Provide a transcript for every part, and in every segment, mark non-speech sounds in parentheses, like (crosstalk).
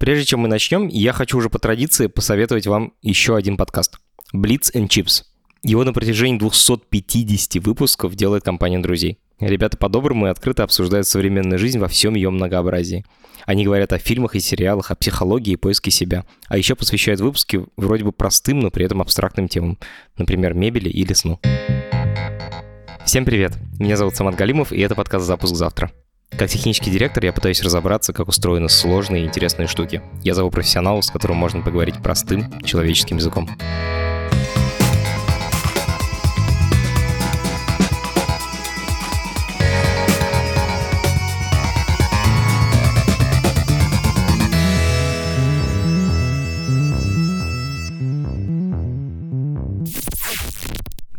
Прежде чем мы начнем, я хочу уже по традиции посоветовать вам еще один подкаст. Blitz and Chips. Его на протяжении 250 выпусков делает компания друзей. Ребята по-доброму и открыто обсуждают современную жизнь во всем ее многообразии. Они говорят о фильмах и сериалах, о психологии и поиске себя. А еще посвящают выпуски вроде бы простым, но при этом абстрактным темам. Например, мебели или сну. Всем привет! Меня зовут Самат Галимов, и это подкаст «Запуск завтра». Как технический директор я пытаюсь разобраться, как устроены сложные и интересные штуки. Я зову профессионалов, с которым можно поговорить простым человеческим языком.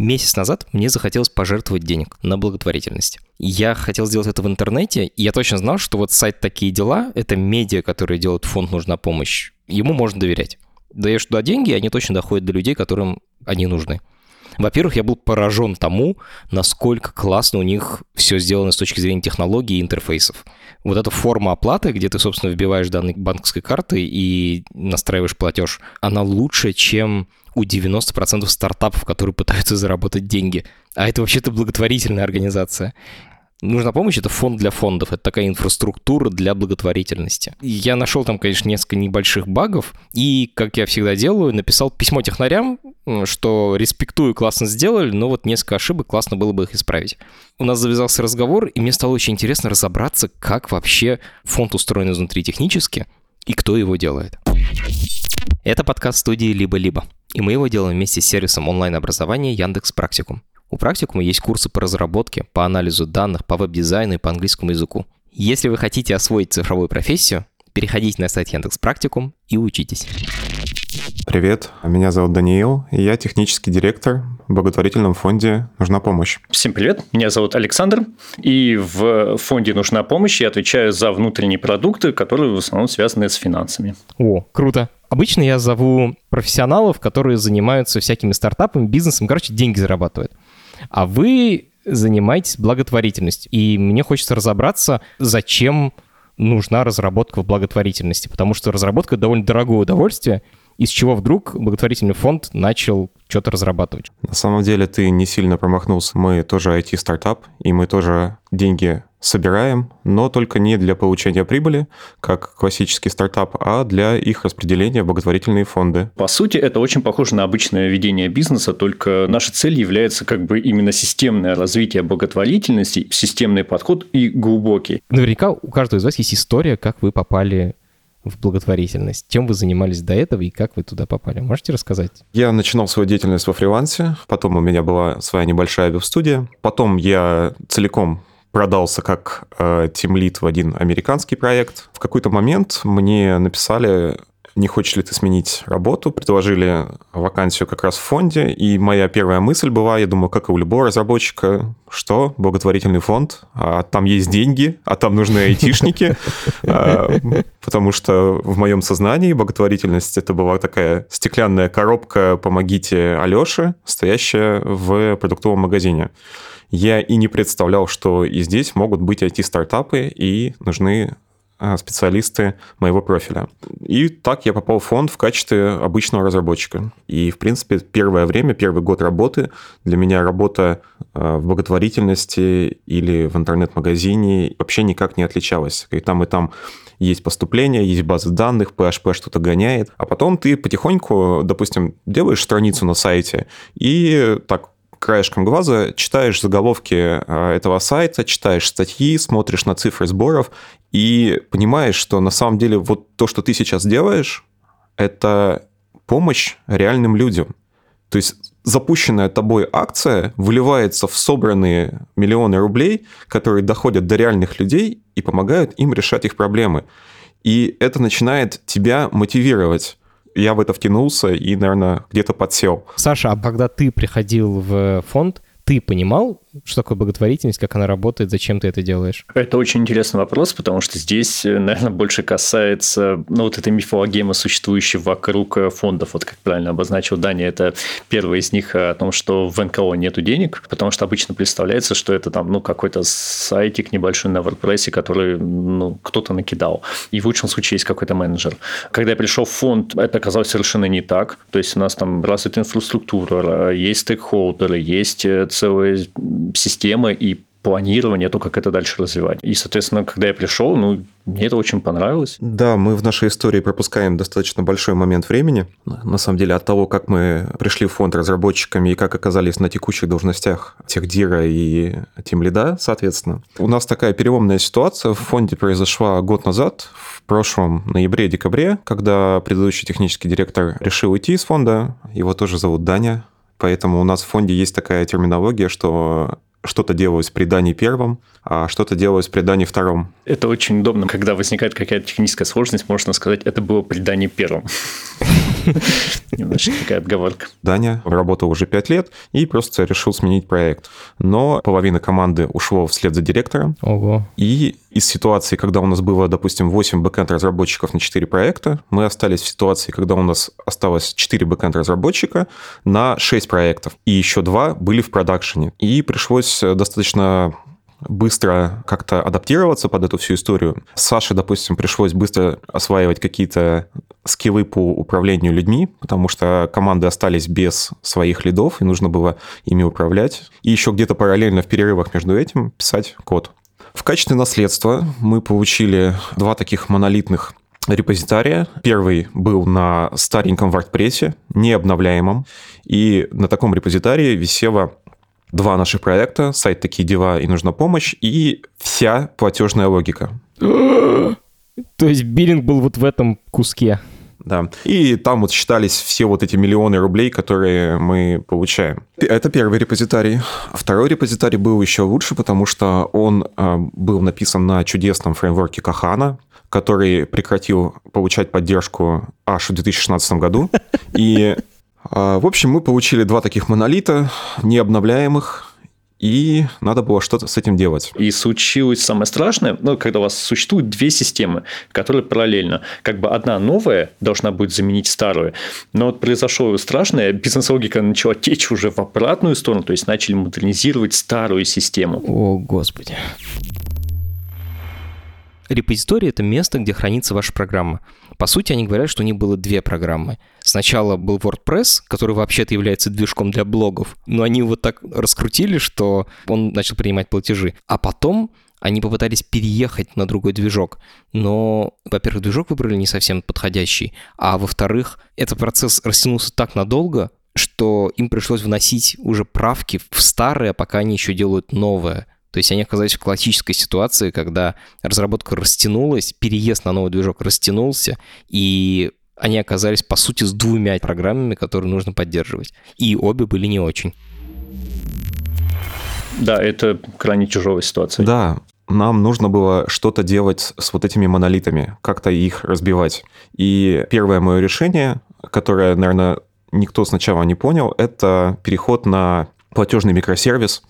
Месяц назад мне захотелось пожертвовать денег на благотворительность. Я хотел сделать это в интернете, и я точно знал, что вот сайт «Такие дела» — это медиа, которые делают фонд «Нужна помощь». Ему можно доверять. Даешь туда деньги, и они точно доходят до людей, которым они нужны. Во-первых, я был поражен тому, насколько классно у них все сделано с точки зрения технологий и интерфейсов. Вот эта форма оплаты, где ты, собственно, вбиваешь данные банковской карты и настраиваешь платеж, она лучше, чем у 90% стартапов, которые пытаются заработать деньги. А это вообще-то благотворительная организация. Нужна помощь — это фонд для фондов, это такая инфраструктура для благотворительности. Я нашел там, конечно, несколько небольших багов, и, как я всегда делаю, написал письмо технарям, что респектую, классно сделали, но вот несколько ошибок, классно было бы их исправить. У нас завязался разговор, и мне стало очень интересно разобраться, как вообще фонд устроен изнутри технически и кто его делает. Это подкаст студии «Либо-либо», и мы его делаем вместе с сервисом онлайн-образования Яндекс Практикум. У практикума есть курсы по разработке, по анализу данных, по веб-дизайну и по английскому языку. Если вы хотите освоить цифровую профессию, переходите на сайт Яндекс Практикум и учитесь. Привет, меня зовут Даниил, и я технический директор в благотворительном фонде «Нужна помощь». Всем привет, меня зовут Александр, и в фонде «Нужна помощь» я отвечаю за внутренние продукты, которые в основном связаны с финансами. О, круто. Обычно я зову профессионалов, которые занимаются всякими стартапами, бизнесом, короче, деньги зарабатывают. А вы занимаетесь благотворительностью. И мне хочется разобраться, зачем нужна разработка в благотворительности, потому что разработка довольно дорогое удовольствие, из чего вдруг благотворительный фонд начал что-то разрабатывать. На самом деле ты не сильно промахнулся. Мы тоже IT-стартап, и мы тоже деньги собираем, но только не для получения прибыли, как классический стартап, а для их распределения в благотворительные фонды. По сути, это очень похоже на обычное ведение бизнеса, только наша цель является как бы именно системное развитие благотворительности, системный подход и глубокий. Наверняка у каждого из вас есть история, как вы попали в благотворительность? Чем вы занимались до этого и как вы туда попали? Можете рассказать? Я начинал свою деятельность во фрилансе, потом у меня была своя небольшая веб-студия, потом я целиком продался как э, тимлит в один американский проект. В какой-то момент мне написали не хочешь ли ты сменить работу, предложили вакансию как раз в фонде, и моя первая мысль была, я думаю, как и у любого разработчика, что благотворительный фонд, а там есть деньги, а там нужны (laughs) айтишники, а, потому что в моем сознании благотворительность это была такая стеклянная коробка «Помогите Алёше», стоящая в продуктовом магазине. Я и не представлял, что и здесь могут быть IT-стартапы, и нужны специалисты моего профиля. И так я попал в фонд в качестве обычного разработчика. И, в принципе, первое время, первый год работы, для меня работа а, в благотворительности или в интернет-магазине вообще никак не отличалась. И там, и там есть поступление, есть базы данных, PHP что-то гоняет. А потом ты потихоньку, допустим, делаешь страницу на сайте и так краешком глаза читаешь заголовки а, этого сайта, читаешь статьи, смотришь на цифры сборов и понимаешь, что на самом деле вот то, что ты сейчас делаешь, это помощь реальным людям. То есть запущенная тобой акция выливается в собранные миллионы рублей, которые доходят до реальных людей и помогают им решать их проблемы. И это начинает тебя мотивировать я в это втянулся и, наверное, где-то подсел. Саша, а когда ты приходил в фонд, ты понимал, Что такое благотворительность, как она работает, зачем ты это делаешь? Это очень интересный вопрос, потому что здесь, э, наверное, больше касается ну, вот этой мифологемы, существующей вокруг э, фондов. Вот как правильно обозначил Даня, это первый из них о том, что в НКО нету денег, потому что обычно представляется, что это там ну, какой-то сайтик небольшой на WordPress, который ну, кто-то накидал. И в лучшем случае есть какой-то менеджер. Когда я пришел в фонд, это оказалось совершенно не так. То есть у нас там развита инфраструктура, есть стейкхолдеры, есть э, целая система и планирование, то, как это дальше развивать. И, соответственно, когда я пришел, ну, мне это очень понравилось. Да, мы в нашей истории пропускаем достаточно большой момент времени. На самом деле, от того, как мы пришли в фонд разработчиками и как оказались на текущих должностях техдира и тимлида, соответственно. У нас такая переломная ситуация в фонде произошла год назад, в прошлом ноябре-декабре, когда предыдущий технический директор решил уйти из фонда. Его тоже зовут Даня. Поэтому у нас в фонде есть такая терминология, что что-то делалось при Дане первом, что-то делалось при Дане втором. Это очень удобно, когда возникает какая-то техническая сложность, можно сказать, это было при Дане первом. (laughs) Немножко такая отговорка. Даня работал уже пять лет и просто решил сменить проект. Но половина команды ушло вслед за директором. Ого. И из ситуации, когда у нас было, допустим, 8 бэкэнд-разработчиков на 4 проекта, мы остались в ситуации, когда у нас осталось 4 бэкэнд-разработчика на 6 проектов. И еще два были в продакшене. И пришлось достаточно быстро как-то адаптироваться под эту всю историю. Саше, допустим, пришлось быстро осваивать какие-то скиллы по управлению людьми, потому что команды остались без своих лидов, и нужно было ими управлять. И еще где-то параллельно в перерывах между этим писать код. В качестве наследства мы получили два таких монолитных репозитария. Первый был на стареньком WordPress, необновляемом, и на таком репозитарии висело два наших проекта, сайт «Такие дела» и «Нужна помощь», и вся платежная логика. (gasps) То есть биллинг был вот в этом куске. Да. И там вот считались все вот эти миллионы рублей, которые мы получаем. Это первый репозитарий. Второй репозитарий был еще лучше, потому что он э, был написан на чудесном фреймворке Кахана, который прекратил получать поддержку аж в 2016 году. И в общем, мы получили два таких монолита, необновляемых, и надо было что-то с этим делать. И случилось самое страшное, ну, когда у вас существуют две системы, которые параллельно. Как бы одна новая должна будет заменить старую, но вот произошло страшное, бизнес-логика начала течь уже в обратную сторону, то есть начали модернизировать старую систему. О, Господи. Репозиторий — это место, где хранится ваша программа. По сути, они говорят, что у них было две программы. Сначала был WordPress, который вообще-то является движком для блогов, но они его так раскрутили, что он начал принимать платежи. А потом они попытались переехать на другой движок, но, во-первых, движок выбрали не совсем подходящий, а во-вторых, этот процесс растянулся так надолго, что им пришлось вносить уже правки в старое, пока они еще делают новое. То есть они оказались в классической ситуации, когда разработка растянулась, переезд на новый движок растянулся, и они оказались, по сути, с двумя программами, которые нужно поддерживать. И обе были не очень. Да, это крайне тяжелая ситуация. Да, нам нужно было что-то делать с вот этими монолитами, как-то их разбивать. И первое мое решение, которое, наверное, никто сначала не понял, это переход на платежный микросервис,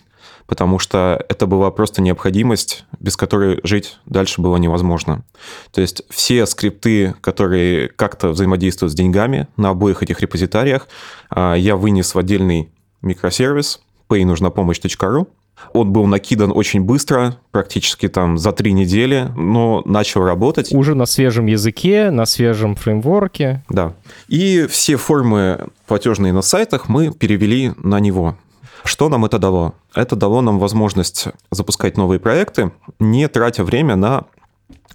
потому что это была просто необходимость, без которой жить дальше было невозможно. То есть все скрипты, которые как-то взаимодействуют с деньгами на обоих этих репозитариях, а, я вынес в отдельный микросервис paynужнапомощь.ру, он был накидан очень быстро, практически там за три недели, но начал работать. Уже на свежем языке, на свежем фреймворке. Да. И все формы платежные на сайтах мы перевели на него. Что нам это дало? Это дало нам возможность запускать новые проекты, не тратя время на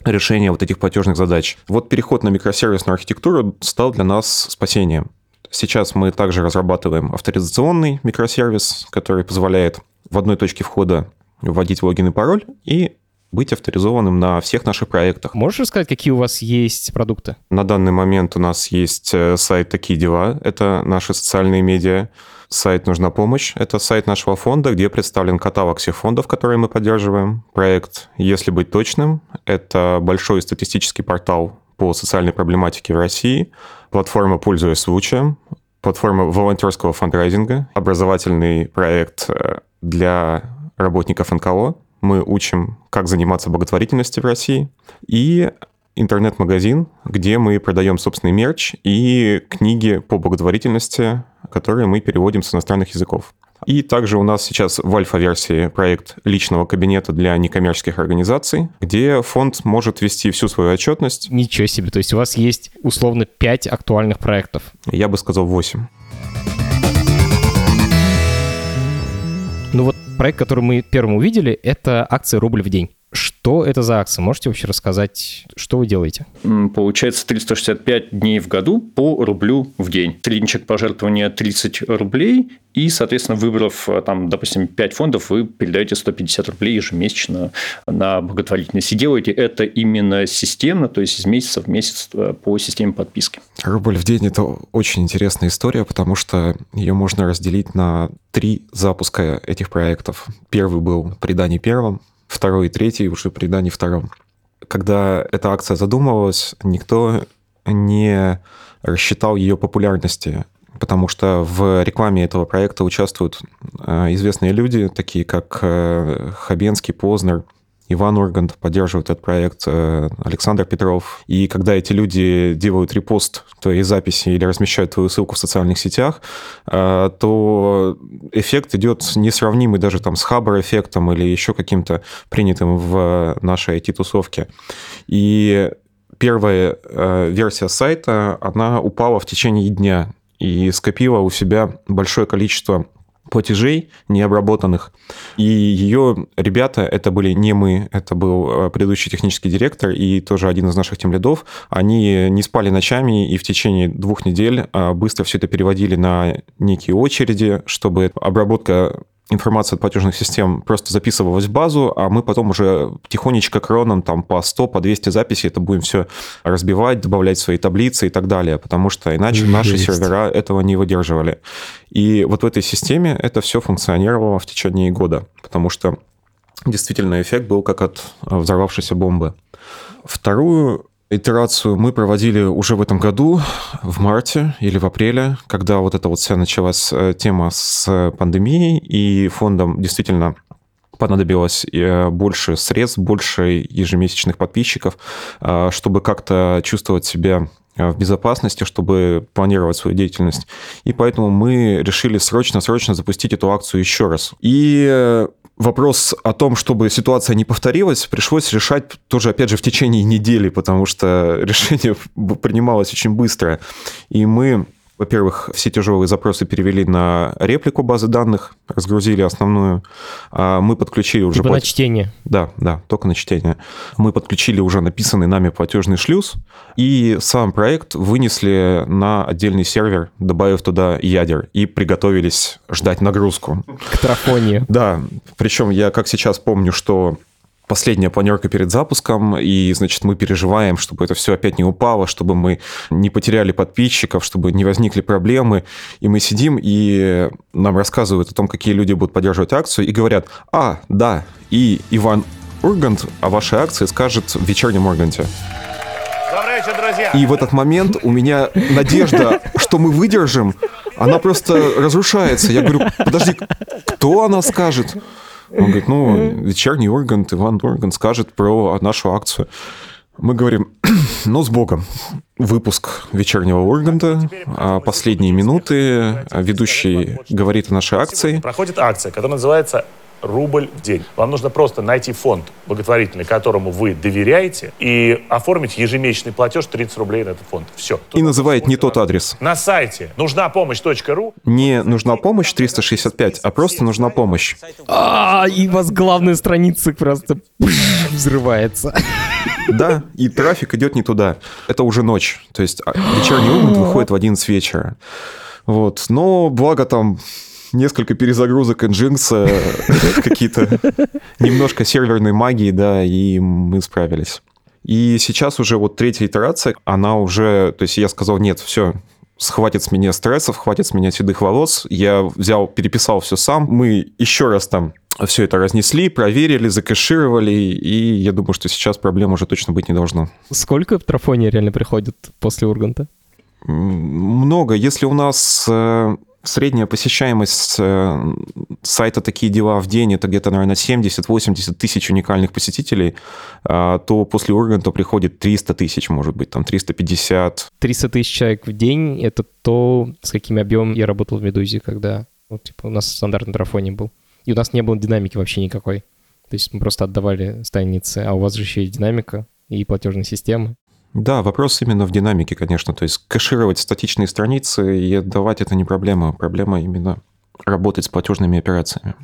решение вот этих платежных задач. Вот переход на микросервисную архитектуру стал для нас спасением. Сейчас мы также разрабатываем авторизационный микросервис, который позволяет в одной точке входа вводить логин и пароль и быть авторизованным на всех наших проектах. Можешь рассказать, какие у вас есть продукты? На данный момент у нас есть э, сайт «Такие дела». Это наши социальные медиа. Сайт «Нужна помощь» — это сайт нашего фонда, где представлен каталог всех фондов, которые мы поддерживаем. Проект «Если быть точным» — это большой статистический портал по социальной проблематике в России, платформа «Пользуясь случаем», платформа волонтерского фандрайзинга, образовательный проект э, для работников НКО, мы учим, как заниматься благотворительностью в России, и интернет-магазин, где мы продаем собственный мерч и книги по благотворительности, которые мы переводим с иностранных языков. И также у нас сейчас в альфа-версии проект личного кабинета для некоммерческих организаций, где фонд может вести всю свою отчетность. Ничего себе, то есть у вас есть условно 5 актуальных проектов. Я бы сказал 8. Ну вот проект, который мы первым увидели, это акция «Рубль в день». Что это за акция? Можете вообще рассказать, что вы делаете? Получается 365 дней в году по рублю в день. Средний чек пожертвования 30 рублей, и, соответственно, выбрав, э, там, допустим, 5 фондов, вы передаете 150 рублей ежемесячно на благотворительность. И делаете это именно системно, то есть из месяца в месяц э, по системе подписки. Рубль в день – это очень интересная история, потому что ее можно разделить на три запуска этих проектов. Первый был при Дане Первом, второй и третий уже при Дане Втором. Когда эта акция задумывалась, никто не рассчитал ее популярности, потому что в рекламе этого проекта участвуют э, известные люди, такие как э, Хабенский, Познер – Иван Ургант поддерживает этот проект, э, Александр Петров. И когда эти люди делают репост твоей записи или размещают твою ссылку в социальных сетях, э, то эффект идет несравнимый даже там с Хабр-эффектом или еще каким-то принятым в нашей IT-тусовке. И первая э, версия сайта, она упала в течение дня и скопила у себя большое количество платежей необработанных. И ее ребята, это были не мы, это был э, предыдущий технический директор и тоже один из наших темлидов, они не спали ночами и в течение двух недель э, быстро все это переводили на некие очереди, чтобы обработка информация от платежных систем просто записывалась в базу, а мы потом уже тихонечко кроном там по 100, по 200 записей это будем все разбивать, добавлять свои таблицы и так далее, потому что иначе Есть. наши сервера этого не выдерживали. И вот в этой системе это все функционировало в течение года, потому что действительно эффект был как от взорвавшейся бомбы. Вторую Итерацию мы проводили уже в этом году, в марте или в апреле, когда вот эта вот вся началась э, тема с пандемией, и фондом действительно понадобилось э, больше средств, больше ежемесячных подписчиков, э, чтобы как-то чувствовать себя в безопасности, чтобы планировать свою деятельность. И поэтому мы решили срочно-срочно запустить эту акцию еще раз. И вопрос о том, чтобы ситуация не повторилась, пришлось решать тоже, опять же, в течение недели, потому что (laughs) решение принималось очень быстро. И мы во-первых, все тяжелые запросы перевели на реплику базы данных, разгрузили основную. А мы подключили уже... Типа плат... на чтение? Да, да, только на чтение. Мы подключили уже написанный нами платежный шлюз, и сам проект вынесли на отдельный сервер, добавив туда ядер, и приготовились ждать нагрузку. К трафонии. Да, причем я как сейчас помню, что последняя планерка перед запуском, и, значит, мы переживаем, чтобы это все опять не упало, чтобы мы не потеряли подписчиков, чтобы не возникли проблемы. И мы сидим, и нам рассказывают о том, какие люди будут поддерживать акцию, и говорят, а, да, и Иван Ургант о вашей акции скажет в вечернем Урганте. Добрый вечер, друзья! И в этот момент у меня надежда, что мы выдержим, она просто разрушается. Я говорю, подожди, кто она скажет? Он говорит, ну, вечерний Ургант, Иван Ургант скажет про нашу акцию. Мы говорим, (clears throat) ну, с Богом. Выпуск вечернего Урганта, а последние минуты ведущий говорит о нашей акции. Проходит акция, которая называется рубль в день. Вам нужно просто найти фонд благотворительный, которому вы доверяете, и оформить ежемесячный платеж 30 рублей на этот фонд. Все. Тут и называет не тот адрес. На сайте нужна помощь.ру. Не нужна помощь 365, а просто нужна помощь. А, и у вас главная страница просто (laughs) взрывается. Да, и трафик идет не туда. Это уже ночь. То есть а, вечерний ужин выходит в 11 вечера. Вот. Но благо там несколько перезагрузок Nginx, э, (laughs) какие-то немножко серверной магии, да, и мы справились. И сейчас уже вот третья итерация, она уже, то есть я сказал, нет, все, хватит с меня стрессов, хватит с меня седых волос. Я взял, переписал все сам. Мы еще раз там все это разнесли, проверили, закэшировали, и я думаю, что сейчас проблем уже точно быть не должно. Сколько трафония реально приходит после Урганта? Много. Если у нас э, Средняя посещаемость э, сайта «Такие дела» в день – это где-то, наверное, 70-80 тысяч уникальных посетителей, а, то после Урганта приходит 300 тысяч, может быть, там 350. 300 тысяч человек в день – это то, с каким объемом я работал в «Медузе», когда вот, типа, у нас стандартный трафоне был. И у нас не было динамики вообще никакой. То есть мы просто отдавали страницы, а у вас же еще есть динамика и платежные системы. Да, вопрос именно в динамике, конечно. То есть кэшировать статичные страницы и отдавать это не проблема. Проблема именно работать с платежными операциями.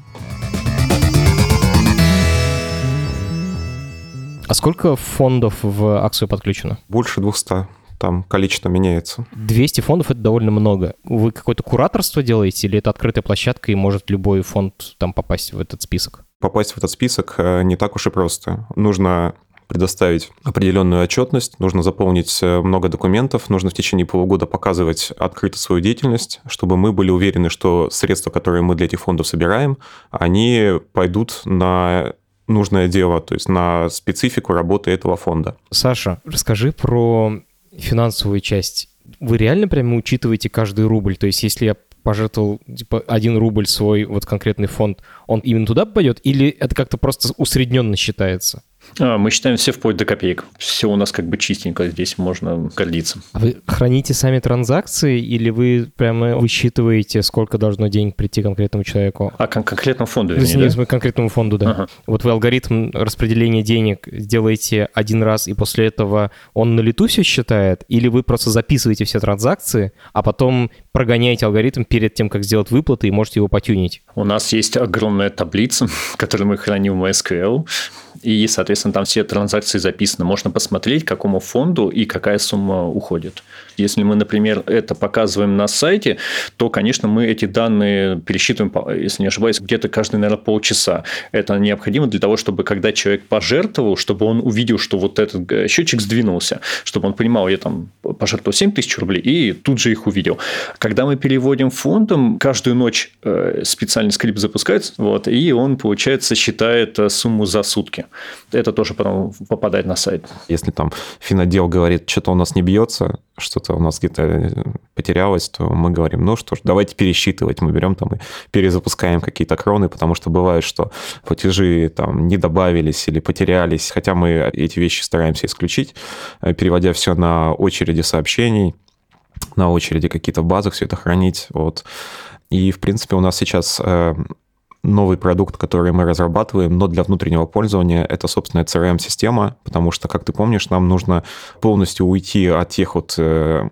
А сколько фондов в акцию подключено? Больше 200 там количество меняется. 200 фондов — это довольно много. Вы какое-то кураторство делаете или это открытая площадка, и может любой фонд там попасть в этот список? Попасть в этот список э, не так уж и просто. Нужно предоставить определенную отчетность, нужно заполнить э, много документов, нужно в течение полугода показывать открыто свою деятельность, чтобы мы были уверены, что средства, которые мы для этих фондов собираем, они пойдут на нужное дело, то есть на специфику работы этого фонда. Саша, расскажи про финансовую часть. Вы реально прямо учитываете каждый рубль? То есть если я пожертвовал типа один рубль свой вот конкретный фонд, он именно туда попадет? Или это как-то просто усредненно считается? А, мы считаем все вплоть до копеек. Все у нас как бы чистенько, здесь можно гордиться. А вы храните сами транзакции или вы прямо высчитываете, сколько должно денег прийти конкретному человеку? А кон- конкретному фонду, вернее, Нет, да? конкретному фонду, да. Ага. Вот вы алгоритм распределения денег делаете один раз, и после этого он на лету все считает? Или вы просто записываете все транзакции, а потом прогоняете алгоритм перед тем, как сделать выплаты, и можете его потюнить? У нас есть огромная таблица, (laughs) которую мы храним в MySQL, и, соответственно, там все транзакции записаны. Можно посмотреть, какому фонду и какая сумма уходит. Если мы, например, это показываем на сайте, то, конечно, мы эти данные пересчитываем, если не ошибаюсь, где-то каждые, наверное, полчаса. Это необходимо для того, чтобы когда человек пожертвовал, чтобы он увидел, что вот этот э, счетчик сдвинулся, чтобы он понимал, я там пожертвовал 7 тысяч рублей, и тут же их увидел. Когда мы переводим фондом, каждую ночь э, специальный скрипт запускается, вот, и он, получается, считает э, сумму за сутки. Это тоже потом попадает на сайт. Если там финотдел говорит, что-то у нас не бьется, что-то у нас где-то э, потерялось, то мы говорим, ну что ж, давайте пересчитывать. Мы берем там и перезапускаем какие-то кроны, потому что бывает, что платежи там не добавились или потерялись, хотя мы эти вещи стараемся исключить, э, переводя все на очереди сообщений, на очереди какие-то в базах все это хранить. Вот. И, в принципе, у нас сейчас э, новый продукт, который мы разрабатываем, но для внутреннего пользования это собственная CRM-система, потому что, как ты помнишь, нам нужно полностью уйти от тех вот э,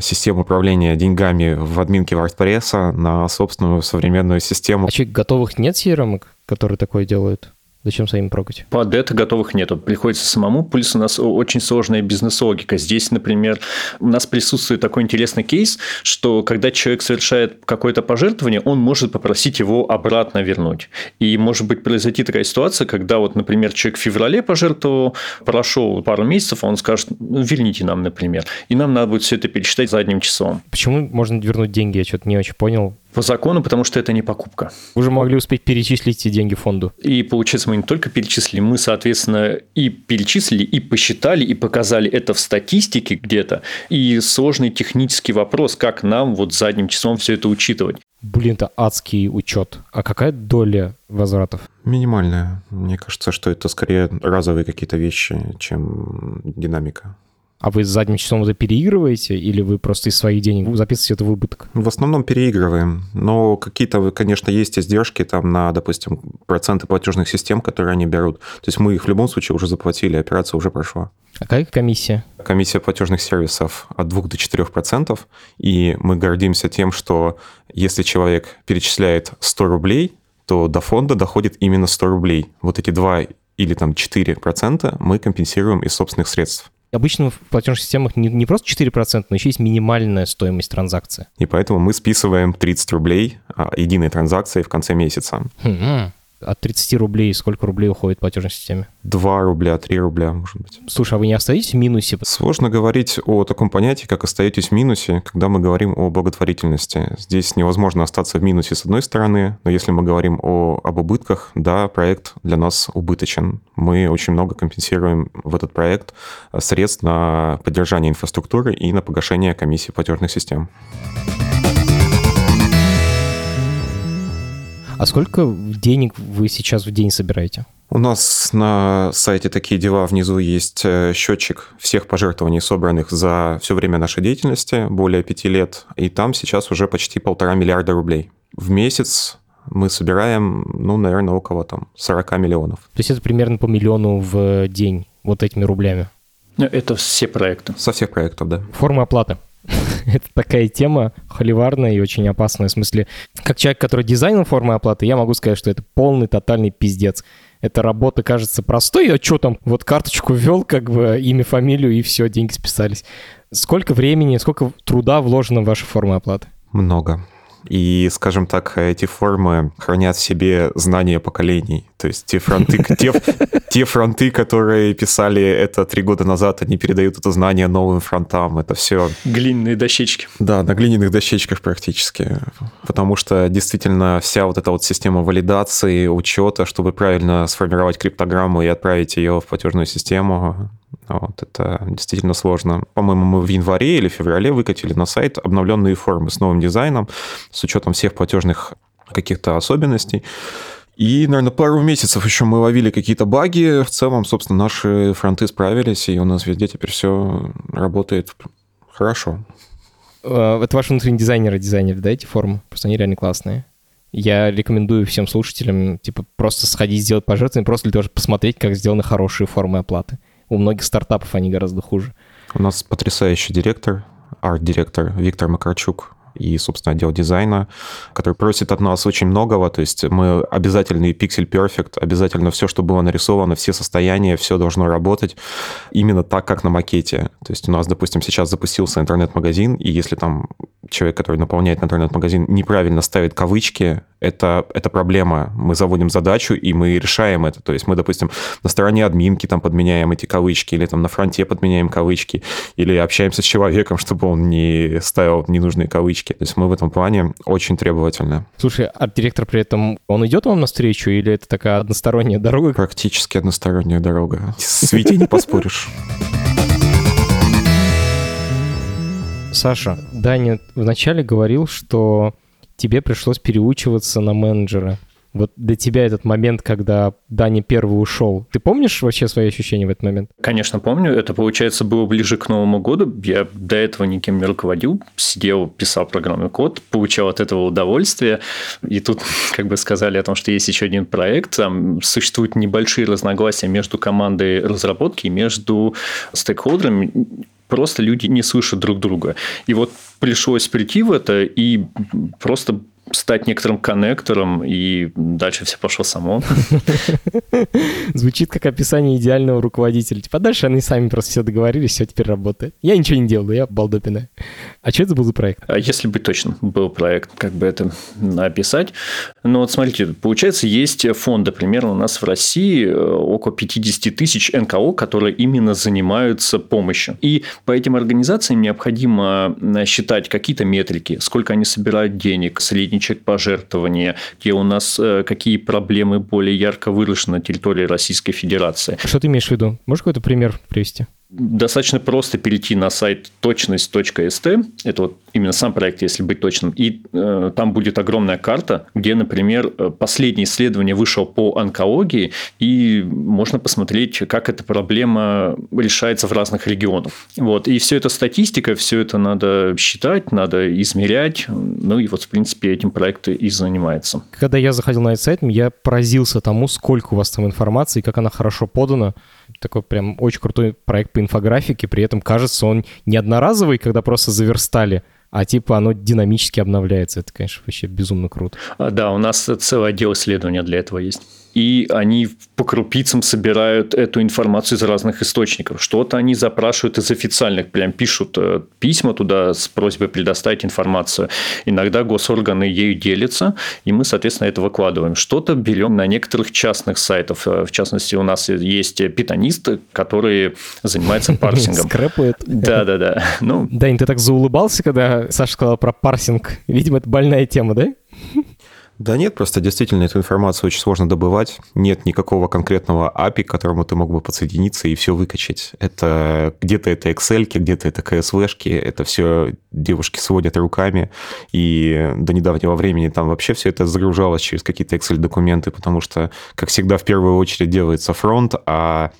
систем управления деньгами в админке WordPress на собственную современную систему. А что, готовых нет CRM, которые такое делают? Зачем своим прокать? Под это готовых нету. Приходится самому. Плюс у нас очень сложная бизнес-логика. Здесь, например, у нас присутствует такой интересный кейс, что когда человек совершает какое-то пожертвование, он может попросить его обратно вернуть. И может быть произойти такая ситуация, когда вот, например, человек в феврале пожертвовал, прошел пару месяцев, а он скажет, ну, верните нам, например. И нам надо будет все это пересчитать задним числом. Почему можно вернуть деньги? Я что-то не очень понял. По закону, потому что это не покупка. Вы же могли успеть перечислить эти деньги фонду. И получается, мы не только перечислили, мы, соответственно, и перечислили, и посчитали, и показали это в статистике где-то. И сложный технический вопрос, как нам вот задним числом все это учитывать. Блин, это адский учет. А какая доля возвратов? Минимальная. Мне кажется, что это скорее разовые какие-то вещи, чем динамика. А вы задним числом это переигрываете или вы просто из своих денег записываете это в убыток? В основном переигрываем. Но какие-то, конечно, есть издержки там на, допустим, проценты платежных систем, которые они берут. То есть мы их в любом случае уже заплатили, операция уже прошла. А какая комиссия? Комиссия платежных сервисов от 2 до 4 процентов. И мы гордимся тем, что если человек перечисляет 100 рублей, то до фонда доходит именно 100 рублей. Вот эти 2 или там 4 процента мы компенсируем из собственных средств. Обычно в платежных системах не, не просто 4%, но еще есть минимальная стоимость транзакции. И поэтому мы списываем 30 рублей а, единой транзакции в конце месяца. Хм, от 30 рублей сколько рублей уходит в платежной системе? 2 рубля, 3 рубля, может быть. Слушай, а вы не остаетесь в минусе? Сложно говорить о таком понятии, как остаетесь в минусе, когда мы говорим о благотворительности. Здесь невозможно остаться в минусе с одной стороны, но если мы говорим о, об убытках, да, проект для нас убыточен. Мы очень много компенсируем в этот проект средств на поддержание инфраструктуры и на погашение комиссии платежных систем. А сколько денег вы сейчас в день собираете? У нас на сайте такие дела внизу есть э, счетчик всех пожертвований, собранных за все время нашей деятельности, более пяти лет, и там сейчас уже почти полтора миллиарда рублей. В месяц мы собираем, ну, наверное, около там 40 миллионов. То есть это примерно по миллиону в день вот этими рублями? Ну, это все проекты. Со всех проектов, да. Форма оплаты. (laughs) это такая тема холиварная и очень опасная. В смысле, как человек, который дизайнил формы оплаты, я могу сказать, что это полный тотальный пиздец эта работа кажется простой, а что там, вот карточку ввел, как бы имя, фамилию, и все, деньги списались. Сколько времени, сколько труда вложено в ваши формы оплаты? Много. И, скажем так, эти формы хранят в себе знания поколений. То есть те фронты, те, те фронты, которые писали это три года назад, они передают это знание новым фронтам. Это все... Глиняные дощечки. Да, на глиняных дощечках практически. Потому что действительно вся вот эта вот система валидации, учета, чтобы правильно сформировать криптограмму и отправить ее в платежную систему, вот, это действительно сложно. По-моему, мы в январе или феврале выкатили на сайт обновленные формы с новым дизайном, с учетом всех платежных каких-то особенностей. И, наверное, пару месяцев еще мы ловили какие-то баги. В целом, собственно, наши фронты справились, и у нас везде теперь все работает хорошо. А, это ваши внутренние дизайнеры дизайнеры, да, эти формы? Просто они реально классные. Я рекомендую всем слушателям, типа, просто сходить, сделать пожертвование, просто для того, чтобы посмотреть, как сделаны хорошие формы оплаты. У многих стартапов они гораздо хуже. У нас потрясающий директор, арт-директор Виктор Макарчук и, собственно, отдел дизайна, который просит от нас очень многого. То есть мы обязательный пиксель perfect, обязательно все, что было нарисовано, все состояния, все должно работать именно так, как на макете. То есть у нас, допустим, сейчас запустился интернет-магазин, и если там человек, который наполняет интернет-магазин, неправильно ставит кавычки, это, это проблема. Мы заводим задачу, и мы решаем это. То есть мы, допустим, на стороне админки там подменяем эти кавычки, или там на фронте подменяем кавычки, или общаемся с человеком, (laughs) чтобы он не ставил ненужные кавычки. То есть мы в этом плане очень требовательны. Слушай, арт-директор при этом, он идет вам навстречу, или это такая односторонняя дорога? Практически односторонняя дорога. С Витей не поспоришь. Саша, Даня вначале говорил, что тебе пришлось переучиваться на менеджера. Вот для тебя этот момент, когда Даня первый ушел, ты помнишь вообще свои ощущения в этот момент? Конечно, помню. Это, получается, было ближе к Новому году. Я до этого никем не руководил. Сидел, писал программный код, получал от этого удовольствие. И тут (laughs) как бы сказали о том, что есть еще один проект. Там существуют небольшие разногласия между командой разработки и между стейкхолдерами просто люди не слышат друг друга. И вот пришлось прийти в это и просто стать некоторым коннектором, и дальше все пошло само. (laughs) Звучит как описание идеального руководителя. Типа, дальше они сами просто все договорились, все теперь работает. Я ничего не делаю, я балдопина. А что это был за проект? А если быть точным, был проект, как бы это написать. Но вот смотрите, получается, есть фонды, примерно у нас в России э, около 50 тысяч НКО, которые именно занимаются помощью. И по этим организациям необходимо э, считать какие-то метрики, сколько они собирают денег, средний чек пожертвования, где у нас э, какие проблемы более ярко выражены на территории Российской Федерации. Что ты имеешь в виду? Можешь какой-то пример привести? Достаточно просто перейти на сайт точность.ст, это вот именно сам проект, если быть точным, и э, там будет огромная карта, где, например, э, последнее исследование вышло по онкологии, и можно посмотреть, как эта проблема решается в разных регионах. Вот. И все это статистика, все это надо считать, надо измерять, ну и вот, в принципе, этим проект и занимается. Когда я заходил на этот сайт, я поразился тому, сколько у вас там информации, как она хорошо подана, такой прям очень крутой проект по инфографике, при этом кажется он не одноразовый, когда просто заверстали, а типа оно динамически обновляется. Это, конечно, вообще безумно круто. А, да, у нас целый отдел исследования для этого есть и они по крупицам собирают эту информацию из разных источников. Что-то они запрашивают из официальных, прям пишут э, письма туда с просьбой предоставить информацию. Иногда госорганы ею делятся, и мы, соответственно, это выкладываем. Что-то берем на некоторых частных сайтах. Э, в частности, у нас есть питонисты, которые занимаются (laughs) парсингом. Скрэпают. Да-да-да. Ну... Дань, ты так заулыбался, когда Саша сказал про парсинг. Видимо, это больная тема, да? Да нет, просто действительно эту информацию очень сложно добывать. Нет никакого конкретного API, к которому ты мог бы подсоединиться и все выкачать. Это где-то это Excel, где-то это CSV, это все девушки сводят руками, и до недавнего времени там вообще все это загружалось через какие-то Excel-документы, потому что, как всегда, в первую очередь делается фронт, а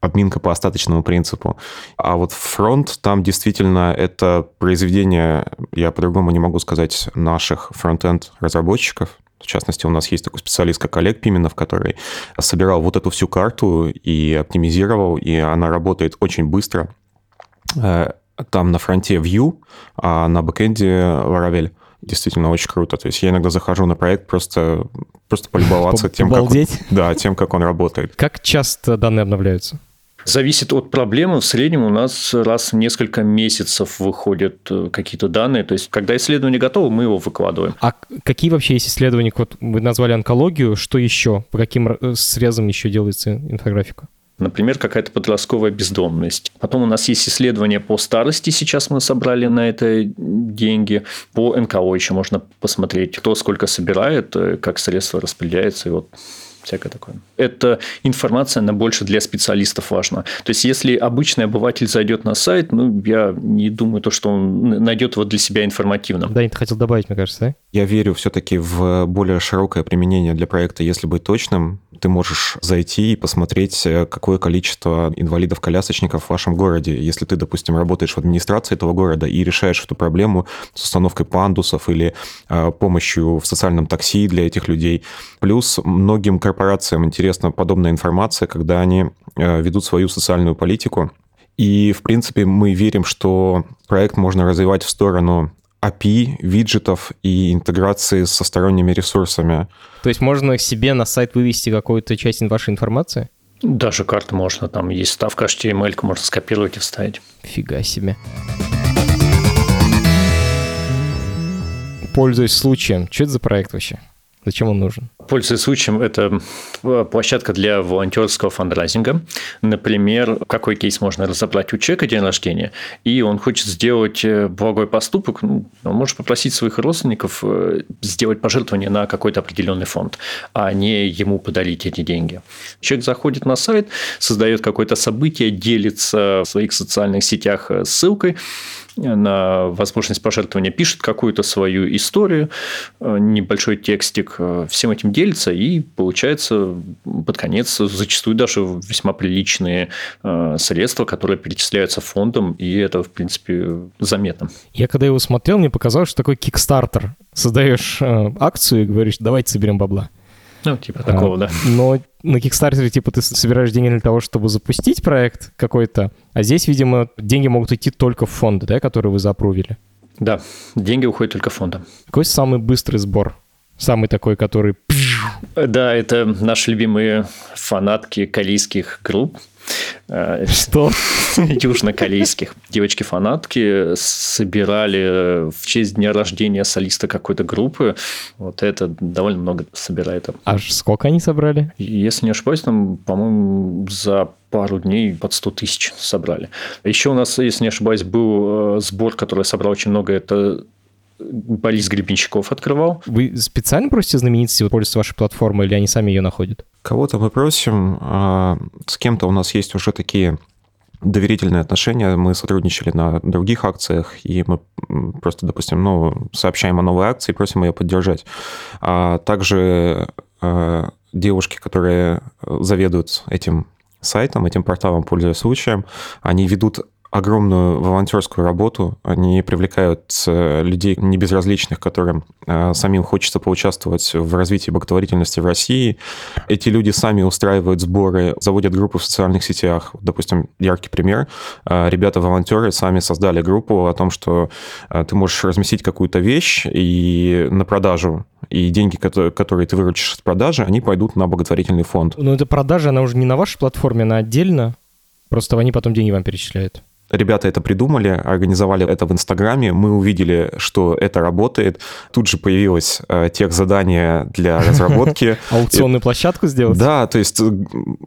админка по остаточному принципу. А вот фронт, там действительно это произведение, я по-другому не могу сказать, наших фронтенд разработчиков, в частности, у нас есть такой специалист, как Олег Пименов, который собирал вот эту всю карту и оптимизировал, и она работает очень быстро. Э, там на фронте Vue, а на бэкэнде Laravel. Действительно очень круто. То есть я иногда захожу на проект просто, просто полюбоваться тем как, он, да, тем, как он работает. Как часто данные обновляются? Зависит от проблемы. В среднем у нас раз в несколько месяцев выходят э, какие-то данные. То есть, когда исследование готово, мы его выкладываем. А какие вообще есть исследования? Вот вы назвали онкологию. Что еще? По каким э, срезам еще делается инфографика? Например, какая-то подростковая бездомность. Потом у нас есть исследования по старости. Сейчас мы собрали на это деньги. По НКО еще можно посмотреть, кто сколько собирает, э, как средства распределяются. И вот всякое такое. Эта информация, она больше для специалистов важна. То есть, если обычный обыватель зайдет на сайт, ну, я не думаю, то, что он найдет его для себя информативным. Да, ты хотел добавить, мне кажется, да? Я верю все-таки в более широкое применение для проекта, если быть точным. Ты можешь зайти и посмотреть, э, какое количество инвалидов-колясочников в вашем городе. Если ты, допустим, работаешь в администрации этого города и решаешь эту проблему с установкой пандусов или э, помощью в социальном такси для этих людей. Плюс многим корпорациям интересна подобная информация, когда они э, ведут свою социальную политику. И, в принципе, мы верим, что проект можно развивать в сторону API, виджетов и интеграции со сторонними ресурсами. То есть можно себе на сайт вывести какую-то часть вашей информации? Даже карты можно, там есть ставка HTML, можно скопировать и вставить. Фига себе. Пользуясь случаем, что это за проект вообще? Зачем он нужен? Пользуясь случаем, это э, площадка для волонтерского фандрайзинга. Например, какой кейс можно разобрать у человека день рождения, и он хочет сделать э, благой поступок, ну, он может попросить своих родственников э, сделать пожертвование на какой-то определенный фонд, а не ему подарить эти деньги. Человек заходит на сайт, создает какое-то событие, делится в своих социальных сетях ссылкой, на возможность пожертвования, пишет какую-то свою историю, э, небольшой текстик, э, всем этим делится, и получается под конец зачастую даже весьма приличные э, средства, которые перечисляются фондом, и это, в принципе, заметно. Я когда его смотрел, мне показалось, что такой кикстартер. Создаешь акцию и говоришь, давайте соберем бабла. Ну, типа такого, а, да. Но на Kickstarter, типа, ты собираешь деньги для того, чтобы запустить проект какой-то, а здесь, видимо, деньги могут идти только в фонды, да, которые вы запрувили. Да, деньги уходят только в фонды. Какой самый быстрый сбор? Самый такой, который... Да, это наши любимые фанатки корейских групп. Э, Что? (laughs) Южнокорейских. Девочки-фанатки собирали в честь дня рождения солиста какой-то группы. Вот это довольно много собирает. А сколько они собрали? Если не ошибаюсь, там, по-моему, за пару дней под 100 тысяч собрали. Еще у нас, если не ошибаюсь, был э, сбор, который собрал очень много. Это Борис Гребенщиков открывал. Вы специально просите знаменитости пользоваться вашей платформой, или они сами ее находят? Кого-то мы просим, а с кем-то у нас есть уже такие доверительные отношения. Мы сотрудничали на других акциях, и мы просто, допустим, ну, сообщаем о новой акции и просим ее поддержать. А также а, девушки, которые заведуют этим сайтом, этим порталом, пользуясь случаем, они ведут огромную волонтерскую работу. Они привлекают э, людей небезразличных, которым э, самим хочется поучаствовать в развитии благотворительности в России. Эти люди сами устраивают сборы, заводят группы в социальных сетях. Допустим, яркий пример. Э, Ребята-волонтеры сами создали группу о том, что ты можешь разместить какую-то вещь и на продажу и деньги, которые ты выручишь с продажи, они пойдут на благотворительный фонд. Но эта продажа, она уже не на вашей платформе, она отдельно, просто они потом деньги вам перечисляют. Ребята это придумали, организовали это в Инстаграме, мы увидели, что это работает. Тут же появилось э, тех задание для (laughs) разработки. Аукционную площадку сделать? Да, то есть э,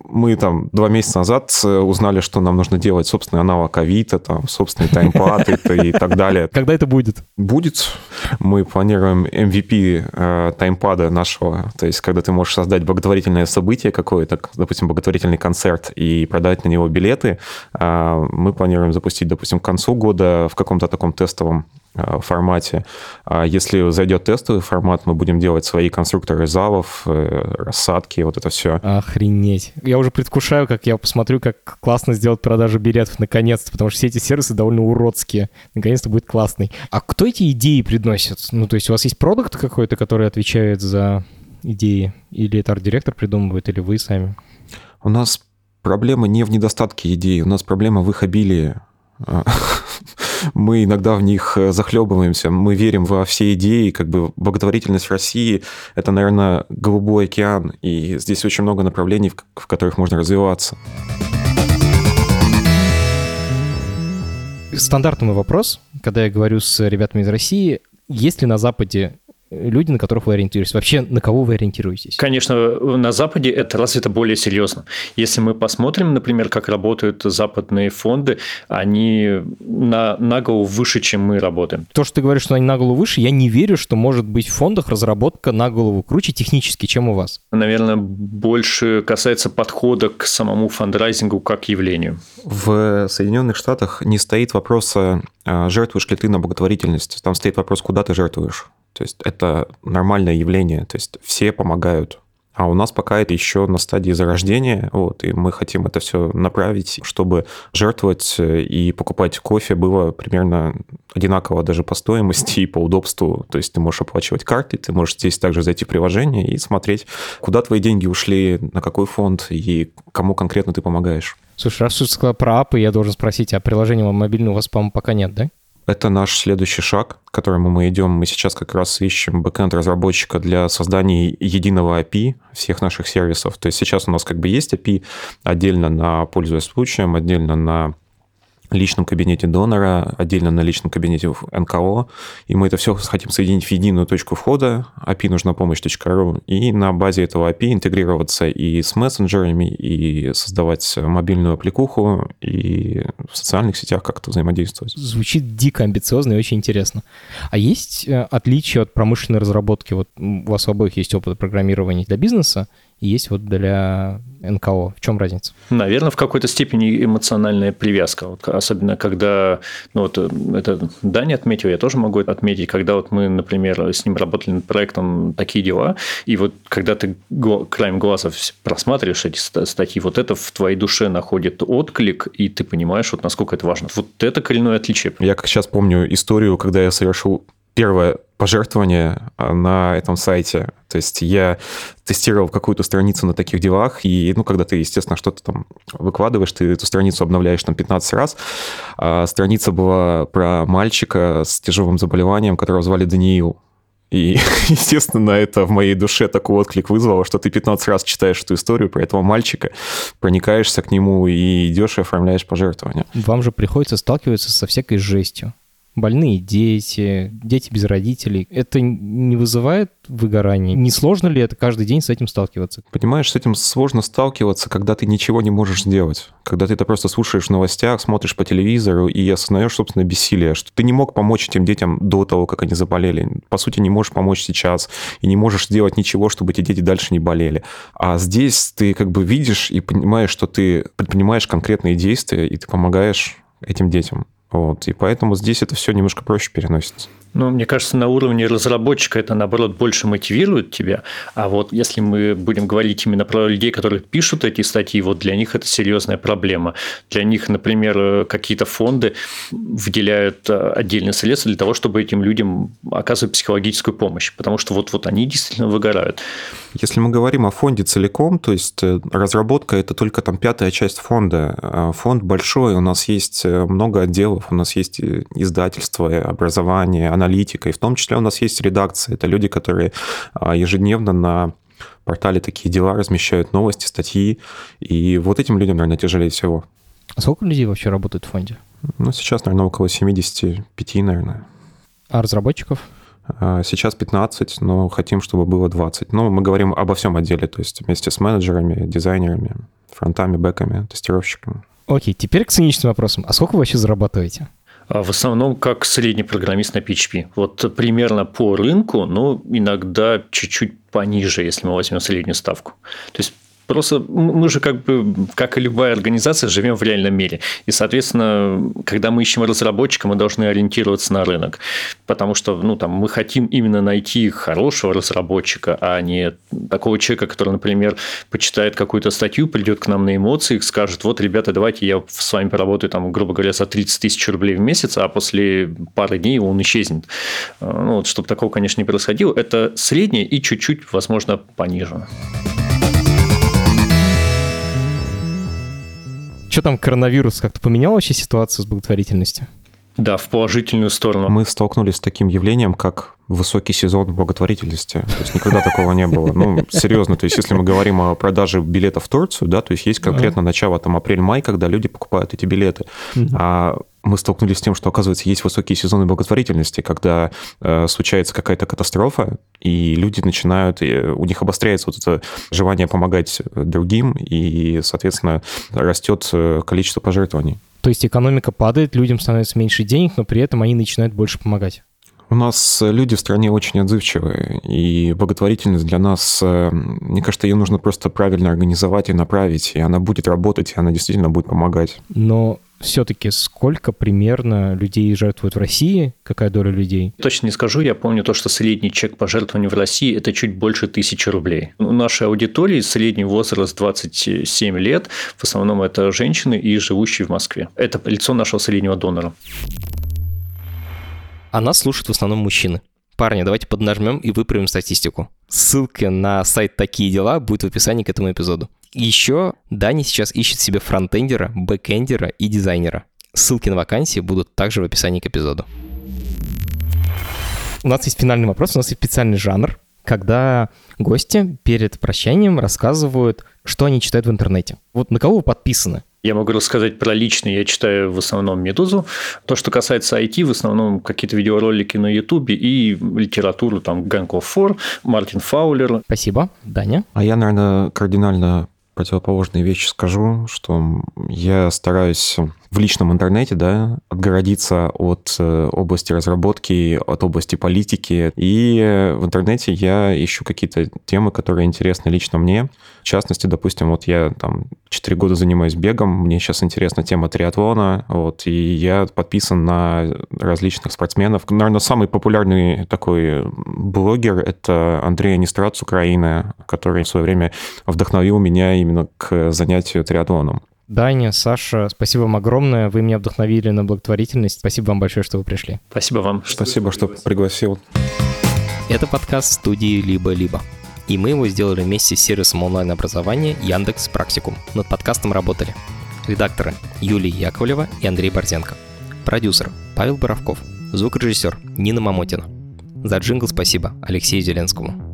мы там два месяца назад э, узнали, что нам нужно делать собственный аналог Авито, там, собственный таймпад (laughs) и так далее. Когда это будет? Будет. Мы планируем MVP э, таймпада нашего, то есть когда ты можешь создать благотворительное событие какое-то, допустим, благотворительный концерт и продать на него билеты, мы планируем запустить, допустим, к концу года в каком-то таком тестовом э, формате. А если зайдет тестовый формат, мы будем делать свои конструкторы залов, э, рассадки, вот это все. Охренеть. Я уже предвкушаю, как я посмотрю, как классно сделать продажу билетов наконец-то, потому что все эти сервисы довольно уродские. Наконец-то будет классный. А кто эти идеи приносит? Ну, то есть у вас есть продукт какой-то, который отвечает за идеи? Или это арт-директор придумывает, или вы сами? У нас проблема не в недостатке идей, у нас проблема в их обилии. (laughs) Мы иногда в них э, захлебываемся, мы верим во все идеи, как бы благотворительность России — это, наверное, голубой океан, и здесь очень много направлений, в которых можно развиваться. Стандартный вопрос, когда я говорю с ребятами из России, есть ли на Западе люди, на которых вы ориентируетесь? Вообще, на кого вы ориентируетесь? Конечно, на Западе это развито более серьезно. Если мы посмотрим, например, как работают западные фонды, они на, на голову выше, чем мы работаем. То, что ты говоришь, что они на голову выше, я не верю, что может быть в фондах разработка на голову круче технически, чем у вас. Наверное, больше касается подхода к самому фандрайзингу как явлению. В Соединенных Штатах не стоит вопроса, а, жертвуешь ли ты на благотворительность. Там стоит вопрос, куда ты жертвуешь. То есть это нормальное явление, то есть все помогают. А у нас пока это еще на стадии зарождения, вот, и мы хотим это все направить, чтобы жертвовать и покупать кофе было примерно одинаково даже по стоимости и по удобству. То есть ты можешь оплачивать карты, ты можешь здесь также зайти в приложение и смотреть, куда твои деньги ушли, на какой фонд и кому конкретно ты помогаешь. Слушай, раз ты сказал про апы, я должен спросить, а приложение мобильное у вас, по-моему, пока нет, да? Это наш следующий шаг, к которому мы идем. Мы сейчас как раз ищем бэкэнд разработчика для создания единого API всех наших сервисов. То есть сейчас у нас как бы есть API отдельно на пользуясь случаем, отдельно на личном кабинете донора, отдельно на личном кабинете НКО, и мы это все хотим соединить в единую точку входа, API нужна помощь.ру, и на базе этого API интегрироваться и с мессенджерами, и создавать мобильную аппликуху, и в социальных сетях как-то взаимодействовать. Звучит дико амбициозно и очень интересно. А есть э, отличие от промышленной разработки? Вот у вас у обоих есть опыт программирования для бизнеса, есть вот для НКО. В чем разница? Наверное, в какой-то степени эмоциональная привязка. Вот, особенно когда, ну вот это Даня отметил, я тоже могу это отметить, когда вот мы, например, с ним работали над проектом «Такие дела», и вот когда ты краем глаза просматриваешь эти статьи, вот это в твоей душе находит отклик, и ты понимаешь, вот насколько это важно. Вот это коренное отличие. Я как сейчас помню историю, когда я совершил первое пожертвование а, на этом сайте. То есть я тестировал какую-то страницу на таких делах, и, ну, когда ты, естественно, что-то там выкладываешь, ты эту страницу обновляешь там 15 раз. А страница была про мальчика с тяжелым заболеванием, которого звали Даниил. И, (laughs) естественно, это в моей душе такой отклик вызвало, что ты 15 раз читаешь эту историю про этого мальчика, проникаешься к нему и идешь и оформляешь пожертвования. Вам же приходится сталкиваться со всякой жестью больные дети, дети без родителей. Это не вызывает выгорания? Не сложно ли это каждый день с этим сталкиваться? Понимаешь, с этим сложно сталкиваться, когда ты ничего не можешь сделать. Когда ты это просто слушаешь в новостях, смотришь по телевизору и осознаешь, собственно, бессилие, что ты не мог помочь этим детям до того, как они заболели. По сути, не можешь помочь сейчас и не можешь сделать ничего, чтобы эти дети дальше не болели. А здесь ты как бы видишь и понимаешь, что ты предпринимаешь конкретные действия, и ты помогаешь этим детям. Вот, и поэтому здесь это все немножко проще переносится. Ну, мне кажется, на уровне разработчика это, наоборот, больше мотивирует тебя. А вот если мы будем говорить именно про людей, которые пишут эти статьи, вот для них это серьезная проблема. Для них, например, какие-то фонды выделяют э, отдельные средства для того, чтобы этим людям оказывать психологическую помощь, потому что вот, вот они действительно выгорают. Если мы говорим о фонде целиком, то есть э, разработка – это только там пятая часть фонда. А фонд большой, у нас есть э, много отделов, у нас есть издательство, образование, аналитика, и в том числе у нас есть редакция. Это люди, которые а, ежедневно на портале «Такие дела» размещают новости, статьи, и вот этим людям, наверное, тяжелее всего. А сколько людей вообще работает в фонде? Ну, сейчас, наверное, около 75, наверное. А разработчиков? А, Сейчас 15, но хотим, чтобы было 20. Ну, мы говорим обо всем отделе, то есть вместе с менеджерами, дизайнерами, фронтами, бэками, тестировщиками. Окей, теперь к циничным вопросам. А сколько вы вообще зарабатываете? А В основном как средний программист на PHP. Вот примерно по рынку, но иногда чуть-чуть пониже, если мы возьмем среднюю ставку. То есть Просто мы же как бы, как и любая организация, живем в реальном мире. И, соответственно, когда мы ищем разработчика, мы должны ориентироваться на рынок. Потому что ну, там, мы хотим именно найти хорошего разработчика, а не такого человека, который, например, почитает какую-то статью, придет к нам на эмоции, скажет, вот, ребята, давайте я с вами поработаю, там, грубо говоря, за 30 тысяч рублей в месяц, а после пары дней он исчезнет. Ну, вот, чтобы такого, конечно, не происходило. Это среднее и чуть-чуть, возможно, пониже. Что там коронавирус как-то поменял вообще ситуацию с благотворительностью? Да, в положительную сторону. Мы столкнулись с таким явлением, как высокий сезон благотворительности. То есть никогда такого не было. Ну, серьезно, то есть если мы говорим о продаже билетов в Турцию, да, то есть есть конкретно начало там апрель-май, когда люди покупают эти билеты. А мы столкнулись с тем, что, оказывается, есть высокие сезоны благотворительности, когда э, случается какая-то катастрофа, и люди начинают, и у них обостряется вот это желание помогать другим, и, соответственно, растет э, количество пожертвований. То есть экономика падает, людям становится меньше денег, но при этом они начинают больше помогать. У нас люди в стране очень отзывчивые, и благотворительность для нас, э, мне кажется, ее нужно просто правильно организовать и направить, и она будет работать, и она действительно будет помогать. Но все-таки сколько примерно людей жертвуют в России? Какая доля людей? Точно не скажу. Я помню то, что средний чек пожертвований в России – это чуть больше тысячи рублей. У нашей аудитории средний возраст 27 лет. В основном это женщины и живущие в Москве. Это лицо нашего среднего донора. А нас слушают в основном мужчины. Парни, давайте поднажмем и выправим статистику. Ссылка на сайт «Такие дела» будет в описании к этому эпизоду. Еще Дани сейчас ищет себе фронтендера, бэкендера и дизайнера. Ссылки на вакансии будут также в описании к эпизоду. У нас есть финальный вопрос, у нас есть специальный жанр, когда гости перед прощанием рассказывают, что они читают в интернете. Вот на кого вы подписаны? Я могу рассказать про личный. Я читаю в основном «Медузу». То, что касается IT, в основном какие-то видеоролики на Ютубе и литературу, там, Gang of Four, Мартин Фаулер. Спасибо. Даня? А я, наверное, кардинально противоположные вещи скажу, что я стараюсь в личном интернете, да, отгородиться от э, области разработки, от области политики. И в интернете я ищу какие-то темы, которые интересны лично мне. В частности, допустим, вот я там 4 года занимаюсь бегом, мне сейчас интересна тема триатлона, вот, и я подписан на различных спортсменов. Наверное, самый популярный такой блогер — это Андрей Анистрат с Украины, который в свое время вдохновил меня именно к занятию триатлоном. Даня, Саша, спасибо вам огромное. Вы меня вдохновили на благотворительность. Спасибо вам большое, что вы пришли. Спасибо вам. Спасибо, что пригласил. Это подкаст студии «Либо-либо». И мы его сделали вместе с сервисом онлайн-образования Яндекс Практикум. Над подкастом работали редакторы Юлия Яковлева и Андрей Борзенко, продюсер Павел Боровков, звукорежиссер Нина Мамотина. За джингл спасибо Алексею Зеленскому.